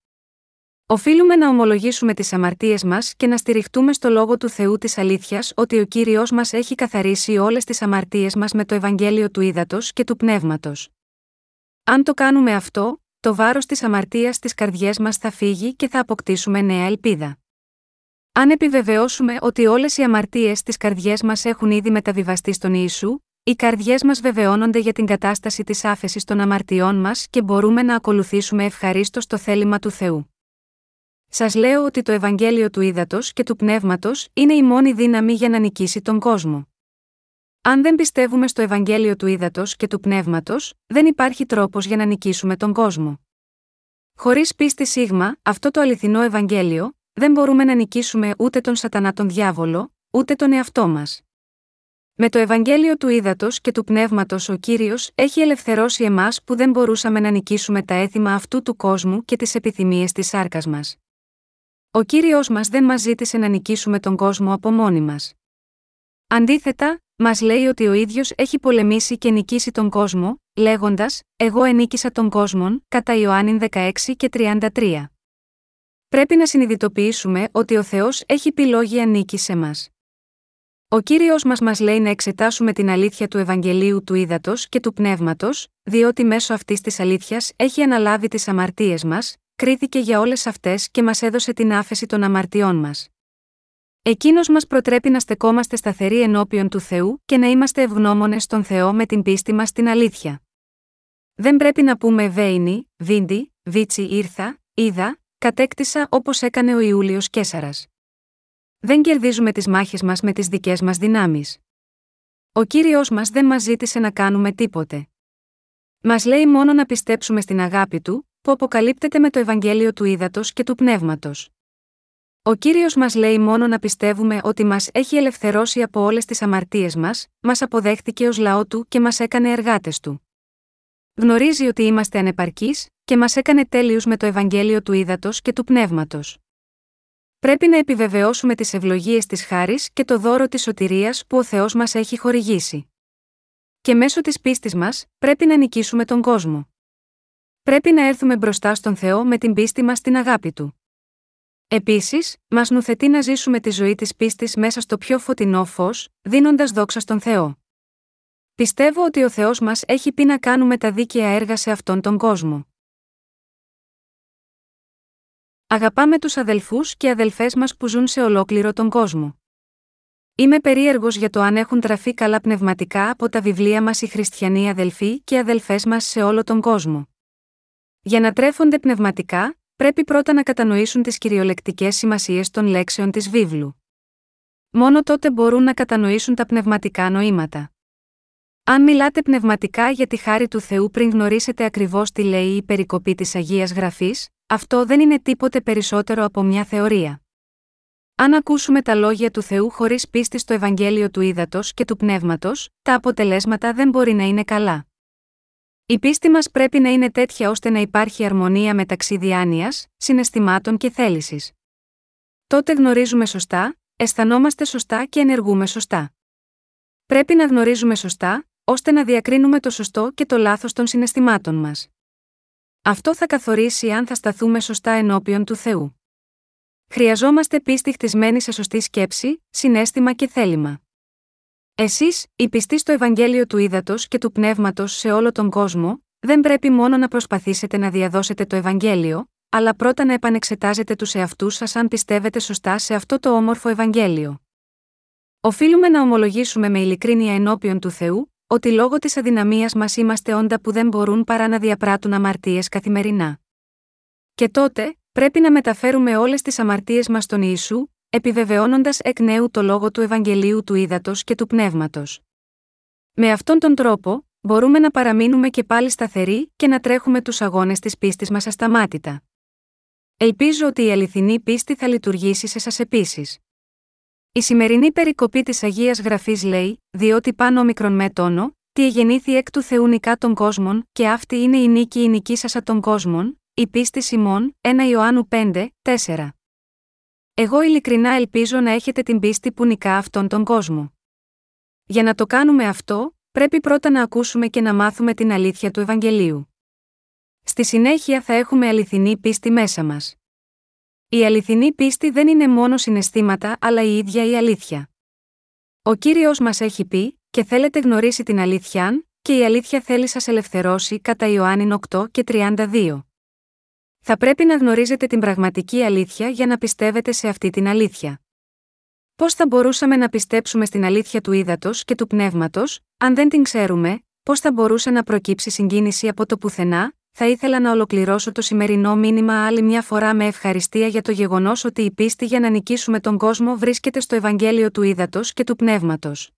Οφείλουμε να ομολογήσουμε τις αμαρτίες μας και να στηριχτούμε στο λόγο του Θεού της αλήθειας ότι ο κύριος μας έχει καθαρίσει όλες τις αμαρτίες μας με το Ευαγγέλιο του Ήδατος και του Πνεύματος. Αν το κάνουμε αυτό, το βάρος της αμαρτίας στις καρδιές μας θα φύγει και θα αποκτήσουμε νέα ελπίδα. Αν επιβεβαιώσουμε ότι όλες οι αμαρτίες στι καρδιές μας έχουν ήδη μεταβιβαστεί στον Ιησού, οι καρδιές μας βεβαιώνονται για την κατάσταση της άφεσης των αμαρτιών μας και μπορούμε να ακολουθήσουμε ευχαρίστως το θέλημα του Θεού. Σας λέω ότι το Ευαγγέλιο του Ήδατος και του Πνεύματος είναι η μόνη δύναμη για να νικήσει τον κόσμο. Αν δεν πιστεύουμε στο Ευαγγέλιο του Ήδατος και του Πνεύματος, δεν υπάρχει τρόπος για να νικήσουμε τον κόσμο. Χωρίς πίστη σίγμα, αυτό το αληθινό Ευαγγέλιο, δεν μπορούμε να νικήσουμε ούτε τον Σατανά τον διάβολο, ούτε τον εαυτό μας. Με το Ευαγγέλιο του Ήδατος και του Πνεύματος ο κύριος έχει ελευθερώσει εμάς που δεν μπορούσαμε να νικήσουμε τα έθιμα αυτού του κόσμου και τις επιθυμίες της σάρκας μας. Ο κύριος μας δεν μας ζήτησε να νικήσουμε τον κόσμο από μόνοι μας. Αντίθετα, μας λέει ότι ο ίδιος έχει πολεμήσει και νικήσει τον κόσμο, λέγοντας: Εγώ ενίκησα τον κόσμο, κατά Ιωάννη 16 και 33. Πρέπει να συνειδητοποιήσουμε ότι ο Θεός έχει πει λόγια νίκη σε μας. Ο κύριος μας μας λέει να εξετάσουμε την αλήθεια του Ευαγγελίου του Ήδατος και του Πνεύματος, διότι μέσω αυτής της αλήθειας έχει αναλάβει τις αμαρτίες μας, κρίθηκε για όλες αυτές και μας έδωσε την άφεση των αμαρτιών μας. Εκείνος μας προτρέπει να στεκόμαστε σταθεροί ενώπιον του Θεού και να είμαστε ευγνώμονες στον Θεό με την πίστη μας στην αλήθεια. Δεν πρέπει να πούμε Βέινι, Βίντι, Βίτσι ήρθα, είδα, κατέκτησα όπως έκανε ο Ιούλιος Κέσαρας. Δεν κερδίζουμε τις μάχες μας με τις δικές μας δυνάμεις. Ο κύριος μας δεν μας ζήτησε να κάνουμε τίποτε. Μας λέει μόνο να πιστέψουμε στην αγάπη του, που αποκαλύπτεται με το Ευαγγέλιο του Ήδατος και του Πνεύματος. Ο κύριος μας λέει μόνο να πιστεύουμε ότι μας έχει ελευθερώσει από όλες τις αμαρτίες μας, μας αποδέχτηκε ως λαό του και μας έκανε εργάτες του. Γνωρίζει ότι είμαστε ανεπαρκείς, και μας έκανε τέλειους με το Ευαγγέλιο του Ήδατος και του Πνεύματος. Πρέπει να επιβεβαιώσουμε τις ευλογίες της χάρης και το δώρο της σωτηρίας που ο Θεός μας έχει χορηγήσει. Και μέσω της πίστης μας, πρέπει να νικήσουμε τον κόσμο. Πρέπει να έρθουμε μπροστά στον Θεό με την πίστη μας στην αγάπη του. Επίσης, μας νουθετεί να ζήσουμε τη ζωή της πίστης μέσα στο πιο φωτεινό φως, δίνοντας δόξα στον Θεό. Πιστεύω ότι ο Θεός μας έχει πει να κάνουμε τα δίκαια έργα σε αυτόν τον κόσμο. Αγαπάμε τους αδελφούς και αδελφές μας που ζουν σε ολόκληρο τον κόσμο. Είμαι περίεργος για το αν έχουν τραφεί καλά πνευματικά από τα βιβλία μας οι χριστιανοί αδελφοί και αδελφές μας σε όλο τον κόσμο. Για να τρέφονται πνευματικά, πρέπει πρώτα να κατανοήσουν τις κυριολεκτικές σημασίες των λέξεων της βίβλου. Μόνο τότε μπορούν να κατανοήσουν τα πνευματικά νοήματα. Αν μιλάτε πνευματικά για τη χάρη του Θεού πριν γνωρίσετε ακριβώς τι λέει η περικοπή της Αγίας Γραφής, αυτό δεν είναι τίποτε περισσότερο από μια θεωρία. Αν ακούσουμε τα λόγια του Θεού χωρίς πίστη στο Ευαγγέλιο του Ήδατος και του Πνεύματος, τα αποτελέσματα δεν μπορεί να είναι καλά. Η πίστη μας πρέπει να είναι τέτοια ώστε να υπάρχει αρμονία μεταξύ διάνοιας, συναισθημάτων και θέλησης. Τότε γνωρίζουμε σωστά, αισθανόμαστε σωστά και ενεργούμε σωστά. Πρέπει να γνωρίζουμε σωστά, ώστε να διακρίνουμε το σωστό και το λάθος των συναισθημάτων μας. Αυτό θα καθορίσει αν θα σταθούμε σωστά ενώπιον του Θεού. Χρειαζόμαστε πίστη χτισμένη σε σωστή σκέψη, συνέστημα και θέλημα. Εσείς, οι πιστοί στο Ευαγγέλιο του Ήδατος και του Πνεύματος σε όλο τον κόσμο, δεν πρέπει μόνο να προσπαθήσετε να διαδώσετε το Ευαγγέλιο, αλλά πρώτα να επανεξετάζετε τους εαυτούς σας αν πιστεύετε σωστά σε αυτό το όμορφο Ευαγγέλιο. Οφείλουμε να ομολογήσουμε με ειλικρίνεια ενώπιον του Θεού, ότι λόγω της αδυναμίας μας είμαστε όντα που δεν μπορούν παρά να διαπράττουν αμαρτίες καθημερινά. Και τότε, πρέπει να μεταφέρουμε όλες τις αμαρτίες μας στον Ιησού, επιβεβαιώνοντας εκ νέου το λόγο του Ευαγγελίου του Ήδατος και του Πνεύματος. Με αυτόν τον τρόπο, μπορούμε να παραμείνουμε και πάλι σταθεροί και να τρέχουμε τους αγώνες της πίστης μας ασταμάτητα. Ελπίζω ότι η αληθινή πίστη θα λειτουργήσει σε σας επίσης. Η σημερινή περικοπή της Αγίας Γραφής λέει: Διότι πάνω μικρον με τόνο, τι εγεννήθη εκ του Θεού νικά των κόσμων, και αυτή είναι η νίκη η νική σα των κόσμων, η πίστη Σιμών, 1 Ιωάννου 5, 4. Εγώ ειλικρινά ελπίζω να έχετε την πίστη που νικά αυτόν τον κόσμο. Για να το κάνουμε αυτό, πρέπει πρώτα να ακούσουμε και να μάθουμε την αλήθεια του Ευαγγελίου. Στη συνέχεια θα έχουμε αληθινή πίστη μέσα μας. Η αληθινή πίστη δεν είναι μόνο συναισθήματα αλλά η ίδια η αλήθεια. Ο Κύριος μας έχει πει «Και θέλετε γνωρίσει την αλήθεια, και η αλήθεια θέλει σας ελευθερώσει» κατά Ιωάννη 8 και 32. Θα πρέπει να γνωρίζετε την πραγματική αλήθεια για να πιστεύετε σε αυτή την αλήθεια. Πώς θα μπορούσαμε να πιστέψουμε στην αλήθεια του ύδατος και του πνεύματος, αν δεν την ξέρουμε, πώς θα μπορούσε να προκύψει συγκίνηση από το πουθενά, θα ήθελα να ολοκληρώσω το σημερινό μήνυμα άλλη μια φορά με ευχαριστία για το γεγονός ότι η πίστη για να νικήσουμε τον κόσμο βρίσκεται στο Ευαγγέλιο του ύδατο και του πνεύματος.